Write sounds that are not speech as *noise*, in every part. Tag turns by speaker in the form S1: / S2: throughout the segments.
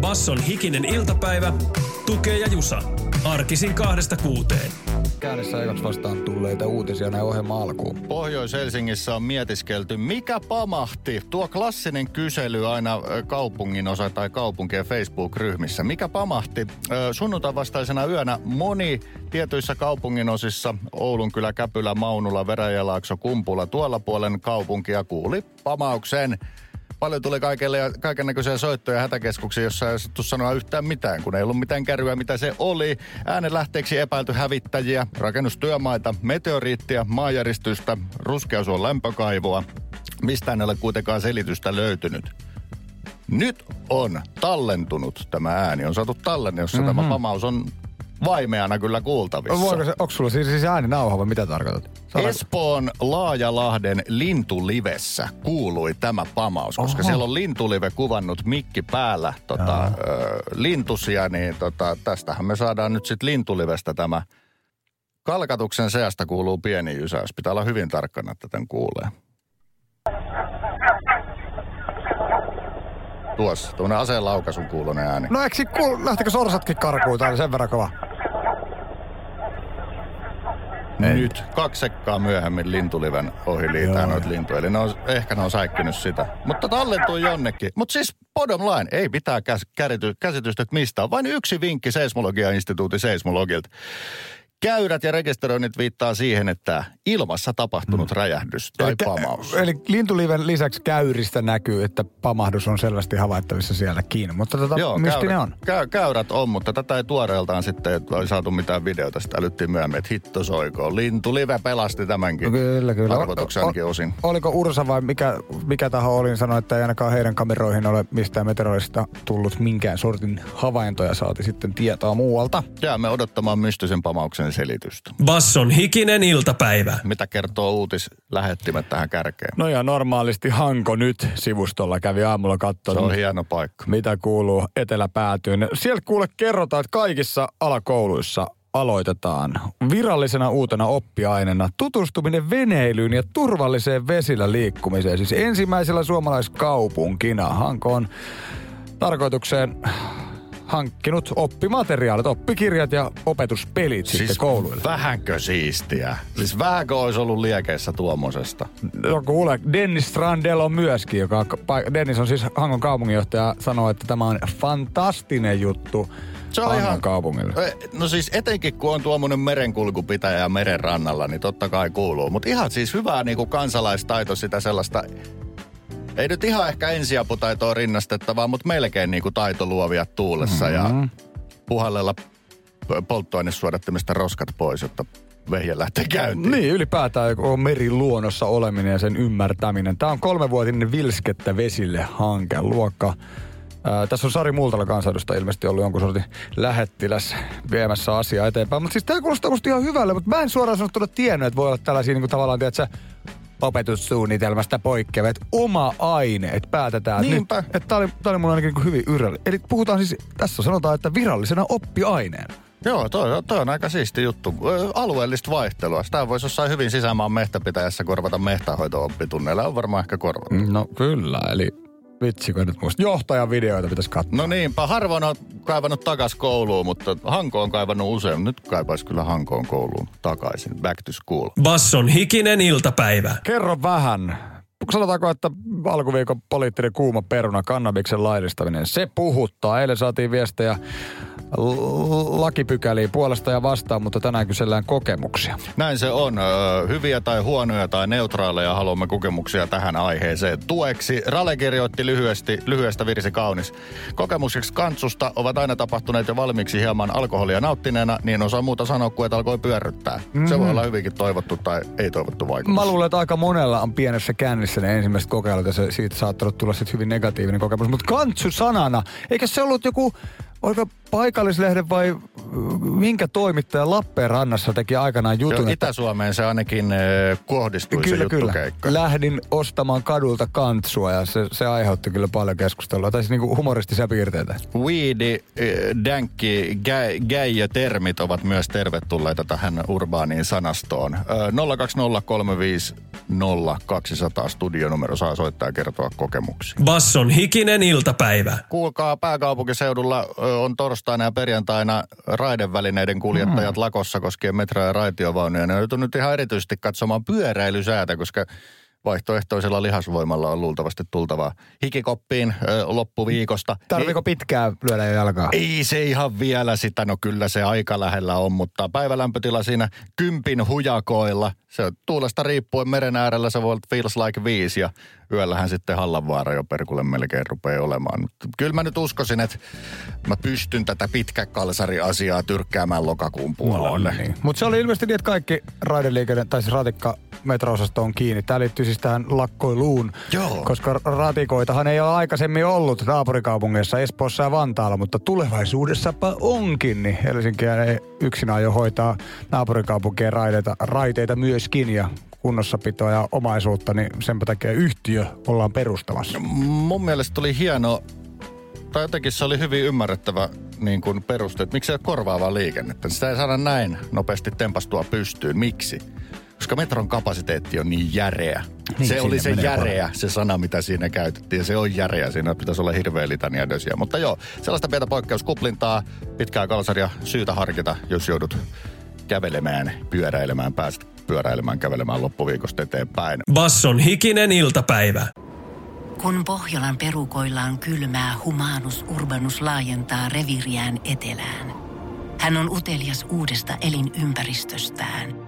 S1: Basson hikinen iltapäivä, tukee ja jusa. Arkisin kahdesta kuuteen.
S2: Käännissä aikaksi vastaan tulleita uutisia näin ohjelma alkuun.
S3: Pohjois-Helsingissä on mietiskelty, mikä pamahti. Tuo klassinen kysely aina kaupungin osa tai kaupunkien Facebook-ryhmissä. Mikä pamahti? Sunnuntai vastaisena yönä moni tietyissä kaupungin osissa, Oulun kylä, Käpylä, Maunula, Veräjälaakso, Kumpula, tuolla puolen kaupunkia kuuli pamauksen paljon tuli kaikille ja kaiken näköisiä soittoja hätäkeskuksia, jossa ei sattu sanoa yhtään mitään, kun ei ollut mitään kärryä, mitä se oli. Äänen lähteeksi epäilty hävittäjiä, rakennustyömaita, meteoriittia, maanjäristystä, ruskeasuon lämpökaivoa. Mistään ei ole kuitenkaan selitystä löytynyt. Nyt on tallentunut tämä ääni, on saatu tallenne, jossa mm-hmm. tämä pamaus on vaimeana kyllä kuultavissa.
S2: Voiko se, onko sulla siis, siis ääninauha vai mitä tarkoitat?
S3: Saada... Espoon Laajalahden Lintulivessä kuului tämä pamaus, koska Oho. siellä on Lintulive kuvannut mikki päällä tota, ö, lintusia, niin tota, tästähän me saadaan nyt sitten Lintulivestä tämä kalkatuksen seasta kuuluu pieni jysäys. Pitää olla hyvin tarkkana, että tämän kuulee. Tuossa, tuommoinen aseen laukaisun kuulonen ääni.
S2: No eikö kuul... lähtikö sorsatkin karkuun? Tää oli sen verran kova.
S3: Ei. Nyt kaksi sekkaa myöhemmin lintuliven ohi liitää noita lintuja. Eli ne on, ehkä ne on säikkynyt sitä. Mutta tallentuu jonnekin. Mutta siis bottom line, ei pitää käs, käsitystä, että mistä on. Vain yksi vinkki Seismologia-instituutin seismologilta. Käyrät ja rekisteröinnit viittaa siihen, että ilmassa tapahtunut mm. räjähdys tai eli, pamaus.
S2: Eli lintuliven lisäksi käyristä näkyy, että pamahdus on selvästi havaittavissa sielläkin. Mutta tota, Joo, mistä käyrät, ne on?
S3: Käy, käyrät on, mutta tätä ei tuoreeltaan sitten että oli saatu mitään videota. Sitä älyttiin myöhemmin, että hitto soikoo. Lintulive pelasti tämänkin no, kyllä, kyllä. arvotuksenkin osin.
S2: Oliko Ursa vai mikä, mikä taho oli sanoi, että ei ainakaan heidän kameroihin ole mistään meteorista tullut minkään sortin havaintoja saati sitten tietoa muualta.
S3: Jäämme odottamaan mystisen pamauksen sen selitystä.
S1: Basson hikinen iltapäivä.
S3: Mitä kertoo uutis lähettimet tähän kärkeen?
S2: No ja normaalisti Hanko nyt sivustolla kävi aamulla katsoa.
S3: Se on hieno paikka.
S2: Mitä kuuluu eteläpäätyyn. Sieltä kuule kerrotaan, että kaikissa alakouluissa aloitetaan virallisena uutena oppiaineena tutustuminen veneilyyn ja turvalliseen vesillä liikkumiseen. Siis ensimmäisellä suomalaiskaupunkina Hanko on tarkoitukseen hankkinut oppimateriaalit, oppikirjat ja opetuspelit siis sitten kouluille.
S3: vähänkö siistiä? Siis vähänkö olisi ollut liekeissä tuommoisesta?
S2: No kuule, Dennis Strandel on myöskin, joka Dennis on siis Hangon kaupunginjohtaja, sanoo, että tämä on fantastinen juttu. Se on ihan, kaupungille.
S3: No siis etenkin kun on tuommoinen merenkulkupitäjä meren rannalla, niin totta kai kuuluu. Mutta ihan siis hyvää niin kuin kansalaistaito sitä sellaista ei nyt ihan ehkä ensiaputaitoa rinnastettavaa, mutta melkein niin kuin taito luovia tuulessa mm-hmm. ja puhallella polttoainesuodattimista roskat pois, jotta vehje lähtee käyntiin.
S2: Niin, ylipäätään on meriluonnossa oleminen ja sen ymmärtäminen. Tämä on kolmevuotinen Vilskettä vesille hanke. Luokka Ää, tässä on Sari Multala kansanedustaja ilmeisesti ollut jonkun sortin lähettiläs viemässä asiaa eteenpäin. Mutta siis tämä kuulostaa musta ihan hyvälle, mutta mä en suoraan sanottuna tiennyt, että voi olla tällaisia niin kuin tavallaan, tiedätkö, opetussuunnitelmasta poikkeavat oma aine, että päätetään.
S3: Niinpä.
S2: Että, että tämä oli, tää oli mulle ainakin niin hyvin yrrelli. Eli puhutaan siis, tässä sanotaan, että virallisena oppiaineena.
S3: Joo, toi, toi on aika siisti juttu. Alueellista vaihtelua. Sitä voisi jossain hyvin sisämaan mehtäpitäjässä korvata mehtähoito-oppitunneilla. On varmaan ehkä korvata.
S2: No kyllä, eli Vitsi, kun nyt muista. Johtajan videoita pitäisi katsoa.
S3: No niinpä, harvoin on kaivannut takas kouluun, mutta Hanko on kaivannut usein. Nyt kaipaisi kyllä Hankoon kouluun takaisin. Back to school.
S1: Basson hikinen iltapäivä.
S2: Kerro vähän. Sanotaanko, että alkuviikon poliittinen kuuma peruna, kannabiksen laillistaminen, se puhuttaa. Eilen saatiin viestejä lakipykäliä puolesta ja vastaan, mutta tänään kysellään kokemuksia.
S3: Näin se on. Hyviä tai huonoja tai neutraaleja haluamme kokemuksia tähän aiheeseen. Tueksi Rale kirjoitti lyhyesti, lyhyestä virsi kaunis. Kokemukseksi kantsusta ovat aina tapahtuneet jo valmiiksi hieman alkoholia nauttineena, niin osaa muuta sanoa kuin että alkoi pyörryttää. Mm. Se voi olla hyvinkin toivottu tai ei toivottu vaikutus.
S2: Mä luulen, että aika monella on pienessä kännissä ne ensimmäiset kokeilut ja se, siitä saattanut tulla sitten hyvin negatiivinen kokemus. Mutta kantsu sanana, eikä se ollut joku Oliko paikallislehden vai minkä toimittaja Lappeenrannassa teki aikanaan jutun?
S3: Joo, Itä-Suomeen se ainakin äh, kohdistui
S2: kyllä,
S3: se.
S2: Kyllä. Lähdin ostamaan kadulta kantsua ja se, se aiheutti kyllä paljon keskustelua. Tai siis niinku humoristisia piirteitä.
S3: Weedi, äh, dänkki, gä, termit ovat myös tervetulleita tähän urbaaniin sanastoon. Äh, 020350200 studionumero saa soittaa ja kertoa kokemuksia.
S1: Basson hikinen iltapäivä.
S3: Kuulkaa, pääkaupunkiseudulla on torstaina ja perjantaina raidevälineiden kuljettajat mm. lakossa koskien metro- ja raitiovaunuja. Ne on nyt ihan erityisesti katsomaan pyöräilysäätä, koska vaihtoehtoisella lihasvoimalla on luultavasti tultava hikikoppiin ö, loppuviikosta.
S2: Tarviiko pitkään lyödä jalkaa?
S3: Ei se ihan vielä sitä, no kyllä se aika lähellä on, mutta päivälämpötila siinä kympin hujakoilla. Se on tuulesta riippuen meren äärellä se voi olla feels like viisi ja yöllähän sitten Hallanvaara jo perkulle melkein rupeaa olemaan. Kyllä mä nyt uskoisin, että mä pystyn tätä pitkäkalsari-asiaa tyrkkäämään lokakuun puolelle. No,
S2: niin. Mutta se oli ilmeisesti niin, että kaikki raideliikenne, tai siis ratikka metro on kiinni. Tämä liittyy siis tähän lakkoiluun,
S3: Joo.
S2: koska ratikoitahan ei ole aikaisemmin ollut naapurikaupungeissa Espoossa ja Vantaalla, mutta tulevaisuudessapa onkin, niin Helsinkiä ei yksin aio hoitaa naapurikaupunkien raiteita, raiteita myöskin ja kunnossapitoa ja omaisuutta, niin sen takia yhtiö ollaan perustamassa.
S3: Mun mielestä oli hieno, tai jotenkin se oli hyvin ymmärrettävä niin kuin peruste, että miksi se ei ole korvaavaa liikennettä. Sitä ei saada näin nopeasti tempastua pystyyn. Miksi? Koska metron kapasiteetti on niin järeä. Niin, se oli se järeä, se sana, mitä siinä käytettiin. Se on järeä, siinä pitäisi olla hirveä litania dösiä. Mutta joo, sellaista pientä poikkeuskuplintaa, pitkää kalsaria, syytä harkita, jos joudut kävelemään, pyöräilemään, pääset pyöräilemään, kävelemään loppuviikosta eteenpäin.
S1: Basson hikinen iltapäivä.
S4: Kun Pohjolan perukoillaan kylmää, humanus urbanus laajentaa reviriään etelään. Hän on utelias uudesta elinympäristöstään –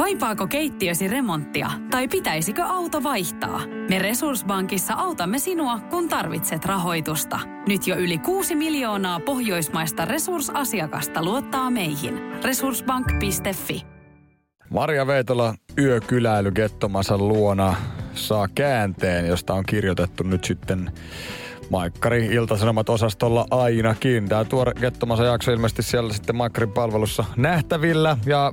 S5: Kaipaako keittiösi remonttia tai pitäisikö auto vaihtaa? Me Resurssbankissa autamme sinua, kun tarvitset rahoitusta. Nyt jo yli 6 miljoonaa pohjoismaista resursasiakasta luottaa meihin. Resurssbank.fi
S2: Maria Veitola yökyläily Gettomasan luona saa käänteen, josta on kirjoitettu nyt sitten Maikkari Iltasanomat osastolla ainakin. Tämä tuore Gettomasa jakso ilmeisesti siellä sitten Maikkarin palvelussa nähtävillä ja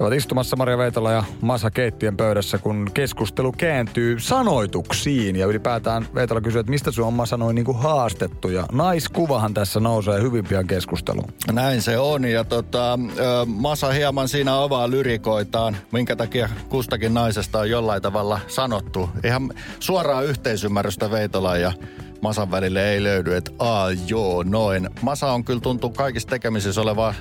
S2: he ovat istumassa Maria Veitola ja Masa Keittien pöydässä, kun keskustelu kääntyy sanoituksiin. Ja ylipäätään Veitola kysyy, että mistä sun on Masa noin niin kuin haastettu. Ja naiskuvahan tässä nousee hyvin pian keskusteluun.
S3: Näin se on. Ja tota, Masa hieman siinä avaa lyrikoitaan, minkä takia kustakin naisesta on jollain tavalla sanottu. Ihan suoraa yhteisymmärrystä Veitola ja Masan välille ei löydy, että aa joo, noin. Masa on kyllä tuntuu kaikissa tekemisissä oleva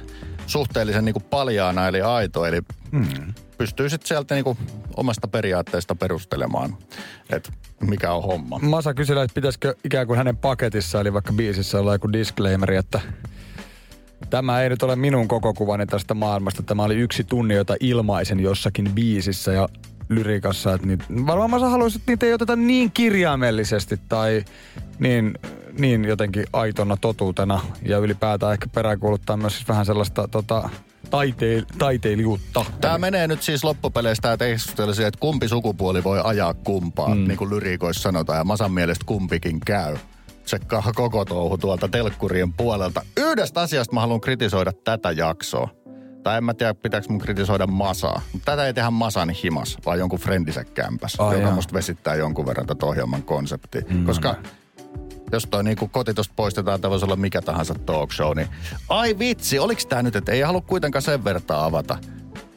S3: suhteellisen niin kuin paljaana eli aito, eli hmm. pystyy sitten sieltä niin kuin omasta periaatteesta perustelemaan, että mikä on homma.
S2: Masa kysyi, että pitäisikö ikään kuin hänen paketissa, eli vaikka biisissä olla joku disclaimeri, että Tämä ei nyt ole minun koko kuvani tästä maailmasta. Tämä oli yksi tunni, jota ilmaisen jossakin biisissä ja lyrikassa. Että niitä, varmaan mä haluaisin, että niitä ei oteta niin kirjaimellisesti tai niin, niin jotenkin aitona totuutena. Ja ylipäätään ehkä peräänkuuluttaa myös siis vähän sellaista tota, taiteil, taiteilijuutta.
S3: Tämä menee nyt siis loppupeleistä tämä tekstustelu että kumpi sukupuoli voi ajaa kumpaa, mm. niin kuin lyriikoissa sanotaan. Ja Masan mielestä kumpikin käy tsekkaa koko touhu tuolta telkkurien puolelta. Yhdestä asiasta mä haluan kritisoida tätä jaksoa. Tai en mä tiedä, pitääkö mun kritisoida Masaa. Mutta tätä ei tehdä Masan himas, vaan jonkun friendisä kämpäs, oh, joka jaa. musta vesittää jonkun verran tätä ohjelman konseptia. Mm, Koska jos toi niinku kotitosta poistetaan, tämä voisi olla mikä tahansa talk show, niin ai vitsi, oliks tää nyt, että ei halua kuitenkaan sen vertaa avata.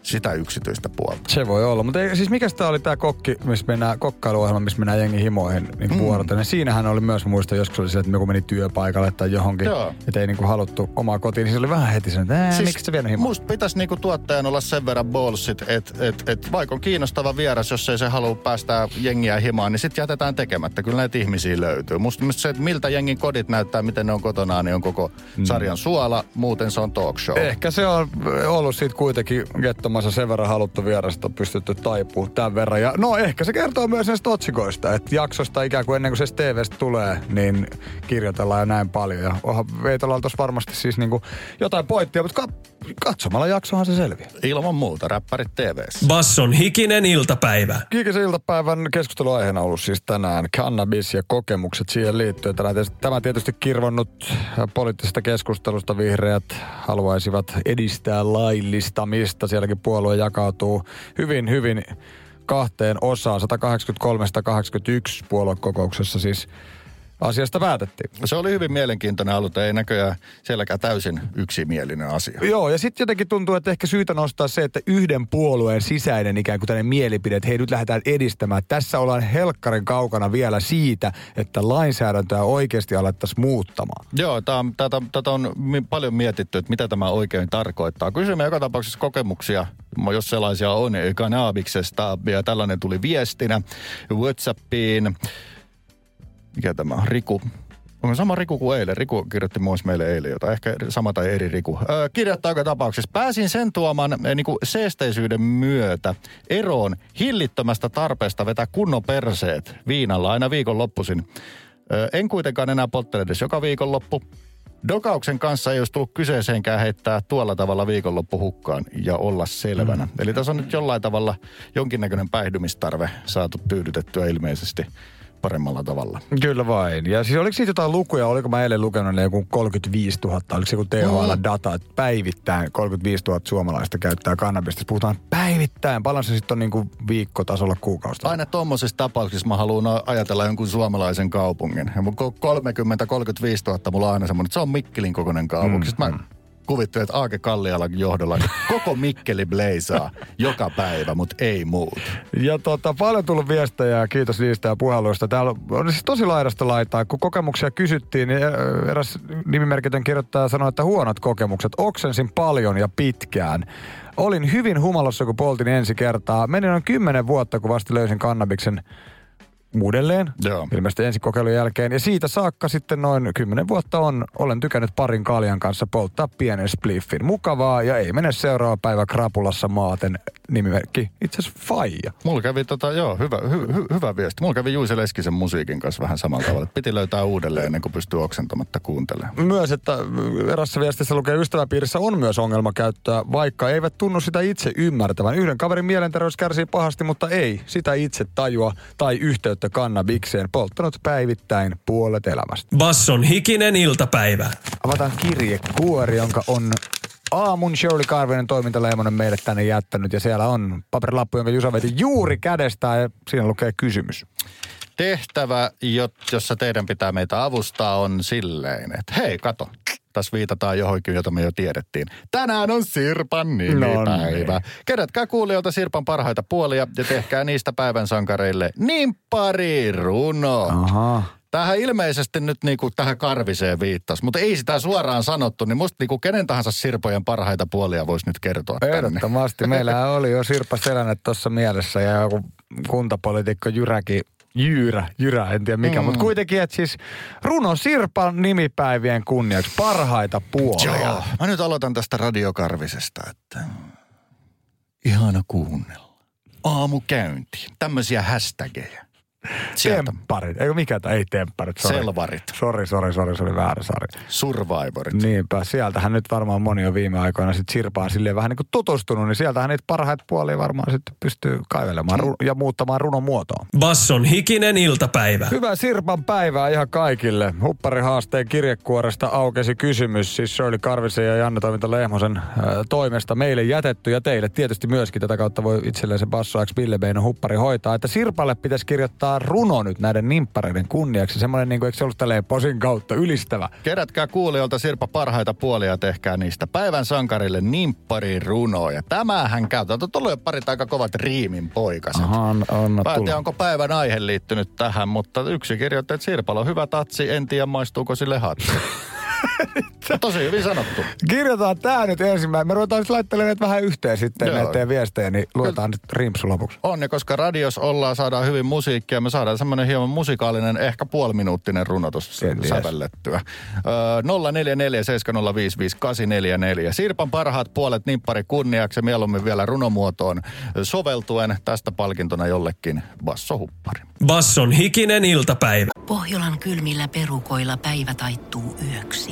S3: Sitä yksityistä puolta.
S2: Se voi olla, mutta ei, siis mikä tämä oli tämä kokki, missä mennään, kokkailuohjelma, missä mennään jengi himoihin niin mm. vuorotellen. Siinähän oli myös, muista joskus oli se, että joku meni työpaikalle tai johonkin,
S3: Joo.
S2: että ei niinku haluttu omaa kotiin, niin se oli vähän heti sen, että siis, miksi sä vienyt himoon?
S3: Musta pitäisi niinku tuottajan olla sen verran bolsit, että et, et, vaikka on kiinnostava vieras, jos ei se halua päästää jengiä himaan, niin sitten jätetään tekemättä. Kyllä näitä ihmisiä löytyy. Musta, musta se, että miltä jengin kodit näyttää, miten ne on kotonaan, niin on koko mm. sarjan suola. Muuten se on talk show.
S2: Ehkä se on ollut siitä kuitenkin gettomassa sen verran haluttu vierasta pystytty taipuu tämän verran. Ja no ehkä se kertoo myös näistä otsikoista, että jaksosta ikään kuin ennen kuin se TVstä tulee, niin kirjoitellaan jo näin paljon. Ja onhan Veitolla tuossa varmasti siis niinku jotain pointtia, mutta katsomalla jaksohan se selviää.
S3: Ilman muuta, räppärit TVssä.
S1: Basson hikinen iltapäivä.
S2: Kiikisen iltapäivän keskusteluaiheena on ollut siis tänään cannabis ja kokemukset siihen liittyen. Tämä tietysti kirvonnut poliittisesta keskustelusta vihreät haluaisivat edistää laillistamista. Sielläkin puolue jakautuu hyvin, hyvin kahteen osaan. 183-181 puoluekokouksessa siis asiasta päätettiin.
S3: Se oli hyvin mielenkiintoinen aloite, ei näköjään sielläkään täysin yksimielinen asia.
S2: Joo, ja sitten jotenkin tuntuu, että ehkä syytä nostaa se, että yhden puolueen sisäinen ikään kuin tämmöinen mielipide, että hei nyt lähdetään edistämään. Tässä ollaan helkkarin kaukana vielä siitä, että lainsäädäntöä oikeasti alettaisiin muuttamaan.
S3: Joo, tätä, tätä on paljon mietitty, että mitä tämä oikein tarkoittaa. Kysymme joka tapauksessa kokemuksia, jos sellaisia on, kanaabiksesta, ja tällainen tuli viestinä WhatsAppiin mikä tämä on, Riku. On sama Riku kuin eilen. Riku kirjoitti myös meille eilen jotain, ehkä sama tai eri Riku. Öö, kirjoittaa tapauksessa. Pääsin sen tuoman äh, niin kuin seesteisyyden myötä eroon hillittömästä tarpeesta vetää kunnon perseet viinalla aina viikonloppuisin. Öö, en kuitenkaan enää polttele edes joka viikonloppu. Dokauksen kanssa ei olisi tullut kyseeseenkään heittää tuolla tavalla viikonloppu hukkaan ja olla selvänä. Mm. Eli tässä on nyt jollain tavalla jonkinnäköinen päihdymistarve saatu tyydytettyä ilmeisesti paremmalla tavalla.
S2: Kyllä vain. Ja siis oliko siitä jotain lukuja, oliko mä eilen lukenut ne joku 35 000, oliko se joku THL-data, että päivittäin 35 000 suomalaista käyttää kannabista. Puhutaan päivittäin, paljon se sitten on niin kuin viikkotasolla kuukausta.
S3: Aina tuommoisessa tapauksessa mä haluan ajatella jonkun suomalaisen kaupungin. 30-35 000 mulla on aina semmoinen, että se on Mikkelin kokoinen kaupunki. Mm, mä mm kuvittelee, että Aake Kallialan johdolla koko Mikkeli blazaa joka päivä, mutta ei muut.
S2: Ja tota, paljon tullut viestejä ja kiitos niistä ja puheluista. Täällä on siis tosi laidasta laitaa. Kun kokemuksia kysyttiin, niin eräs nimimerkitön kirjoittaja sanoi, että huonot kokemukset. Oksensin paljon ja pitkään. Olin hyvin humalossa, kun poltin ensi kertaa. Meni noin kymmenen vuotta, kun vasta löysin kannabiksen uudelleen, Joo. ilmeisesti ensikokeilun jälkeen. Ja siitä saakka sitten noin 10 vuotta on, olen tykännyt parin kaljan kanssa polttaa pienen spliffin. Mukavaa ja ei mene seuraava päivä krapulassa maaten nimimerkki itse asiassa Faija.
S3: Mulla kävi tota, joo, hyvä, hy, hy, hyvä viesti. Mulla kävi Juise Leskisen musiikin kanssa vähän samalla tavalla. Piti löytää uudelleen ennen kuin pystyy oksentamatta kuuntelemaan.
S2: Myös, että erässä viestissä lukee ystäväpiirissä on myös ongelma käyttää, vaikka eivät tunnu sitä itse ymmärtävän. Yhden kaverin mielenterveys kärsii pahasti, mutta ei sitä itse tajua tai yhteyttä kannabikseen. Polttanut päivittäin puolet elämästä.
S1: Basson hikinen iltapäivä.
S2: Avataan kirjekuori, jonka on aamun Shirley Carvinen toimintaleimonen meille tänne jättänyt. Ja siellä on paperilappu, jonka Jusa veti juuri kädestä ja siinä lukee kysymys.
S3: Tehtävä, jossa teidän pitää meitä avustaa, on silleen, että hei, kato, tässä viitataan johonkin, jota me jo tiedettiin. Tänään on Sirpan nimipäivä. No niin. Kerätkää kuulijoilta Sirpan parhaita puolia ja tehkää niistä päivän sankareille niin pari runo. Aha. Tähän ilmeisesti nyt niinku tähän karviseen viittas, mutta ei sitä suoraan sanottu, niin musta niinku kenen tahansa Sirpojen parhaita puolia voisi nyt kertoa
S2: Ehdottomasti. Meillä oli jo Sirpa Selänne tuossa mielessä ja joku kuntapolitiikko Jyräkin Jyrä, Jyrä, en tiedä mikä, mm. mutta kuitenkin, että siis Runo Sirpan nimipäivien kunniaksi parhaita puolia. Joo,
S3: mä nyt aloitan tästä radiokarvisesta, että ihana kuunnella. Aamukäynti, tämmöisiä
S2: Tempparit. Eikö mikä tämä? Ei tempparit. Sorry.
S3: Selvarit.
S2: Sori, sori, sori, se oli väärä sari.
S3: Survivorit.
S2: Niinpä. Sieltähän nyt varmaan moni on viime aikoina sit Sirpaan silleen vähän niin kuin tutustunut, niin sieltähän niitä parhaita puolia varmaan sitten pystyy kaivelemaan mm. ja muuttamaan runon muotoon.
S1: Basson hikinen iltapäivä.
S2: Hyvää Sirpan päivää ihan kaikille. Hupparihaasteen kirjekuoresta aukesi kysymys, siis Shirley Karvisen ja Janne Toiminta Lehmosen äh, toimesta meille jätetty ja teille tietysti myöskin tätä kautta voi itselleen se Basso X Ville Huppari hoitaa, että Sirpalle pitäisi kirjoittaa kirjoitetaan runo nyt näiden nimppareiden kunniaksi. Semmoinen, niin kuin, eikö se ollut tälleen posin kautta ylistävä?
S3: Kerätkää kuulijoilta Sirpa parhaita puolia ja tehkää niistä päivän sankarille nimppari runoja. Tämähän käy. Täältä on tullut jo parit aika kovat riimin poikaset.
S2: Aha, on, on
S3: Mä en
S2: tullut.
S3: tiedä, onko päivän aihe liittynyt tähän, mutta yksi kirjoitti, että Sirpalla on hyvä tatsi, en tiedä maistuuko sille hatsi. *laughs* Tosi hyvin sanottu.
S2: Kirjoitetaan tää nyt ensimmäinen. Me ruvetaan nyt laittelemaan näitä vähän yhteen sitten
S3: Joo.
S2: näitä teidän viestejä, niin luetaan nyt rimpsu lopuksi.
S3: On, ja koska radios ollaan, saadaan hyvin musiikkia, me saadaan semmoinen hieman musikaalinen, ehkä puoliminuuttinen runotus
S2: Kenties.
S3: sävellettyä. Öö, 0447055844. Sirpan parhaat puolet nimppari kunniaksi ja mieluummin vielä runomuotoon soveltuen. Tästä palkintona jollekin bassohuppari.
S1: Basson hikinen iltapäivä.
S4: Pohjolan kylmillä perukoilla päivä taittuu yöksi.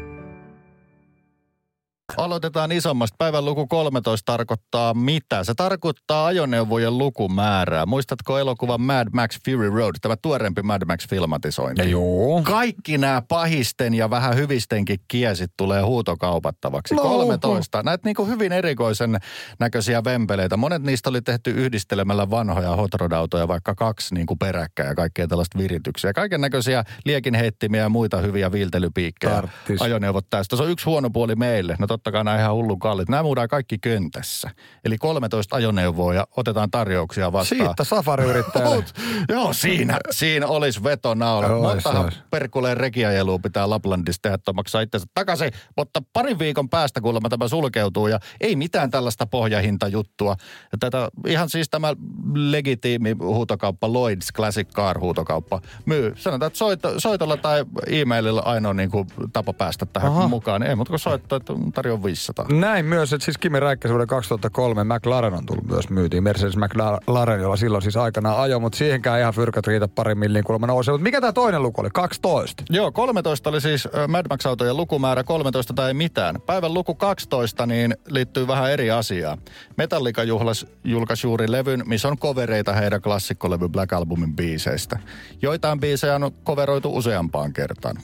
S3: Aloitetaan isommasta. Päivän luku 13 tarkoittaa mitä? Se tarkoittaa ajoneuvojen lukumäärää. Muistatko elokuvan Mad Max Fury Road, tämä tuoreempi Mad Max-filmatisointi?
S2: Joo.
S3: Kaikki nämä pahisten ja vähän hyvistenkin kiesit tulee huutokaupattavaksi.
S2: No.
S3: 13. Näitä niin hyvin erikoisen näköisiä vempeleitä. Monet niistä oli tehty yhdistelemällä vanhoja hot rod-autoja, vaikka kaksi niin kuin peräkkäin ja kaikkea tällaista virityksiä. Kaiken näköisiä liekinheittimiä ja muita hyviä viiltelypiikkejä.
S2: Tarttis.
S3: Ajoneuvot tästä. Se on yksi huono puoli meille. No totta kai nämä ihan hullun kallit. Nämä muudaan kaikki köntässä. Eli 13 ajoneuvoa ja otetaan tarjouksia vastaan.
S2: Siitä safariyrittäjälle.
S3: Joo, siinä, siinä olisi vetonaula. Montahan perkuleen rekiajelua pitää Laplandista tehdä, että maksaa itsensä takaisin. Mutta parin viikon päästä kuulemma tämä sulkeutuu ja ei mitään tällaista pohjahintajuttua. Ja Tätä, ihan siis tämä legitiimi huutokauppa Lloyds Classic Car huutokauppa myy. Sanotaan, että soito, soitolla tai e-maililla ainoa niin kuin, tapa päästä tähän
S2: Aha.
S3: mukaan. Ei muuta kuin soittaa, että tarjoaa 500.
S2: Näin myös, että siis Kimi Räikkösen vuoden 2003 McLaren on tullut myös myytiin. Mercedes McLaren, jolla silloin siis aikanaan ajo, mutta siihenkään ihan fyrkat riitä pari milliin kuulemma nousee. Mutta mikä tämä toinen luku oli? 12.
S3: Joo, 13 oli siis Mad Max-autojen lukumäärä, 13 tai ei mitään. Päivän luku 12 niin liittyy vähän eri asiaan. Metallica juhlas, julkaisi juuri levyn, missä on kovereita heidän klassikkolevy Black Albumin biiseistä. Joitain biisejä on koveroitu useampaan kertaan.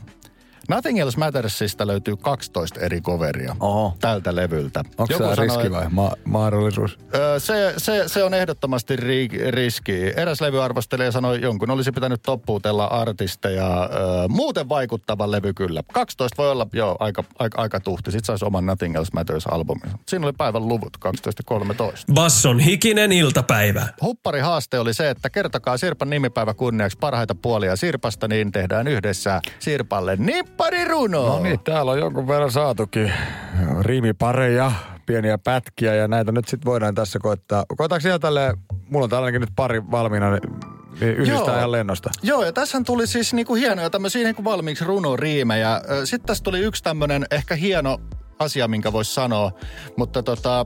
S3: Nothing Else Mattersista löytyy 12 eri koveria
S2: Oho.
S3: tältä levyltä.
S2: Onko
S3: Joku
S2: tämä
S3: sanoi-
S2: riski vai ma- mahdollisuus?
S3: Ö, Se, se, se on ehdottomasti ri, riski. Eräs levyarvostelija sanoi, jonkun olisi pitänyt toppuutella artisteja. Ö, muuten vaikuttava levy kyllä. 12 voi olla jo aika, aika, aika tuhti. Sitten saisi oman Nothing Else Matters-albumin. Siinä oli päivän luvut 12 ja 13.
S1: Basson hikinen iltapäivä.
S3: Huppari haaste oli se, että kertokaa Sirpan nimipäivä kunniaksi parhaita puolia Sirpasta, niin tehdään yhdessä Sirpalle nippari runo.
S2: No niin, täällä on jonkun verran saatukin riimipareja, pieniä pätkiä ja näitä nyt sitten voidaan tässä koittaa. Koetaanko siellä tälle, mulla on täällä ainakin nyt pari valmiina, niin niin yhdistää
S3: Joo.
S2: ihan lennosta.
S3: Joo, ja tässä tuli siis niinku hienoja tämmöisiä niinku valmiiksi runoriimejä. Sitten tässä tuli yksi tämmöinen ehkä hieno asia, minkä voisi sanoa, mutta tota,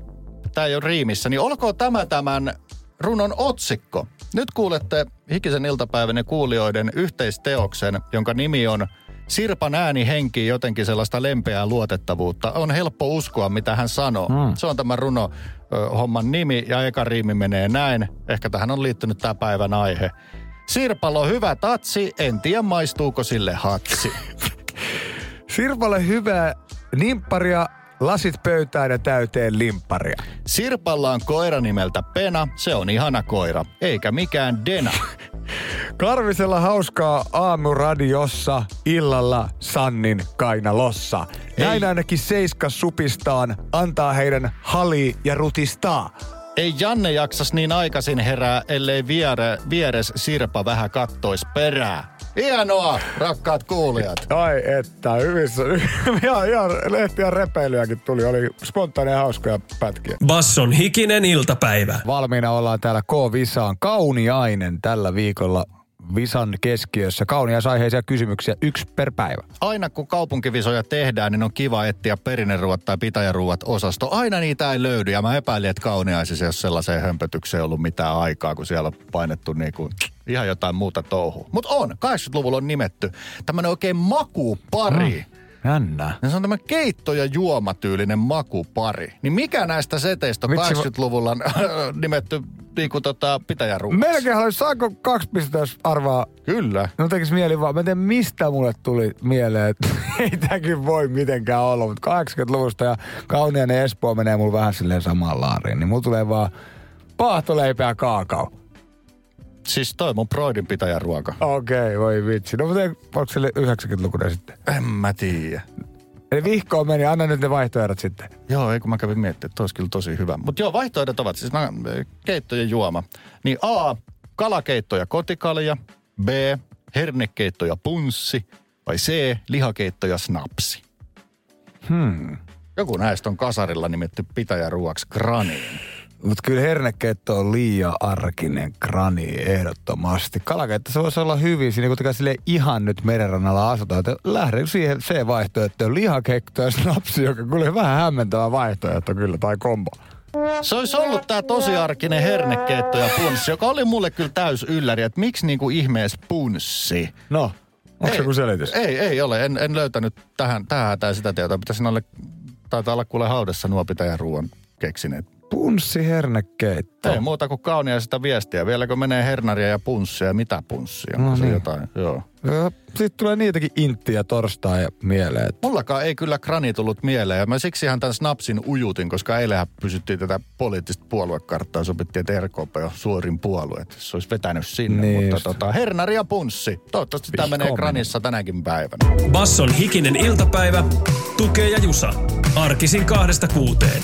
S3: tämä ei ole riimissä. Niin olkoon tämä tämän runon otsikko. Nyt kuulette Hikisen iltapäivän ja kuulijoiden yhteisteoksen, jonka nimi on Sirpan ääni henkii jotenkin sellaista lempeää luotettavuutta. On helppo uskoa, mitä hän sanoo. Mm. Se on tämä runo homman nimi ja eka riimi menee näin. Ehkä tähän on liittynyt tämä päivän aihe. Sirpalla on hyvä tatsi, en tiedä maistuuko sille hatsi. *laughs*
S2: Sirpalle hyvää nimpparia, lasit pöytään ja täyteen limpparia.
S3: Sirpalla on koira nimeltä Pena, se on ihana koira, eikä mikään Dena. *laughs*
S2: Karvisella hauskaa aamuradiossa, illalla Sannin kainalossa. Näin
S3: Ei.
S2: ainakin Seiska supistaan, antaa heidän hali ja rutistaa.
S3: Ei Janne jaksas niin aikaisin herää, ellei viere, vieres Sirpa vähän kattois perää. Hienoa, rakkaat kuulijat.
S2: Ai että, hyvissä. *laughs* ihan, ihan lehtiä repeilyäkin tuli. Oli spontaania hauskoja pätkiä.
S1: Basson hikinen iltapäivä.
S2: Valmiina ollaan täällä K-Visaan. Kauniainen tällä viikolla Visan keskiössä. Kauniaisaiheisia kysymyksiä yksi per päivä.
S3: Aina kun kaupunkivisoja tehdään, niin on kiva etsiä perinneruuat tai pitäjäruuat osasto. Aina niitä ei löydy ja mä epäilin, että kauniaisissa ei ole sellaiseen hömpötykseen ollut mitään aikaa, kun siellä on painettu niinku ihan jotain muuta touhua. Mutta on, 80-luvulla on nimetty tämmönen oikein makupari. Mm.
S2: Jännä.
S3: Ja se on tämmöinen keitto- ja juomatyylinen makupari. Niin mikä näistä seteistä on
S2: Vitsi,
S3: 80-luvulla *laughs* nimetty niin kuin tota, pitäjäruuaksi?
S2: Melkein haluaisin, saako kaksi pistettä, jos arvaa?
S3: Kyllä.
S2: No tekis mieli vaan. Mä en tiedä, mistä mulle tuli mieleen, että *laughs* ei kyllä voi mitenkään olla. Mutta 80-luvusta ja Kauniainen Espoo menee mulle vähän silleen samaan laariin. Niin mulla tulee vaan paahtoleipä ja kaakao.
S3: Siis toi mun Broidin pitäjäruoka.
S2: Okei, okay, voi vitsi. No mutta onko se 90-lukuinen sitten?
S3: En mä tiedä.
S2: Eli vihkoon meni, anna nyt ne vaihtoehdot sitten.
S3: Joo, ei kun mä kävin miettimään, että olisi kyllä tosi hyvä. Mutta joo, vaihtoehdot ovat siis mä, keitto ja juoma. Niin A, kalakeitto ja kotikalja. B, hernekeitto ja punssi. Vai C, lihakeitto ja snapsi.
S2: Hmm.
S3: Joku näistä on kasarilla nimetty pitäjäruoksi graniin.
S2: Mutta kyllä hernekeitto on liian arkinen krani ehdottomasti. Kalakeitto se voisi olla hyvin siinä, kun tekee sille ihan nyt merenrannalla asutaan. Että lähden siihen se vaihtoehto, on lihakeitto ja snapsi, joka kyllä vähän hämmentävä vaihtoehto kyllä, tai kombo.
S3: Se olisi ollut tämä tosiarkinen hernekeitto ja punssi, joka oli mulle kyllä täys ylläri, että miksi niinku ihmeessä punssi?
S2: No, onko se joku selitys?
S3: Ei, ei ole. En, en löytänyt tähän, tähän tai sitä tietoa. Pitäisi olla, taitaa olla kuule haudessa nuo pitäjäruuan keksineet.
S2: Punssi hernekeitto.
S3: Ei muuta kuin kaunia sitä viestiä. Vieläkö menee hernaria ja punssia? Mitä punssia?
S2: No niin.
S3: jotain, joo.
S2: Sitten tulee niitäkin inttiä torstai mieleen. että
S3: Mullakaan ei kyllä krani tullut mieleen. Ja mä siksi ihan tämän snapsin ujutin, koska eilenhän pysyttiin tätä poliittista puoluekarttaa. Sopittiin, että RKP on suorin puolue. Että se olisi vetänyt sinne.
S2: Niin
S3: Mutta
S2: just.
S3: tota, hernari ja punssi. Toivottavasti tämä
S2: Vihkoon
S3: menee kranissa tänäkin päivänä.
S1: Basson hikinen iltapäivä. Tukee ja Jusa. Arkisin kahdesta kuuteen.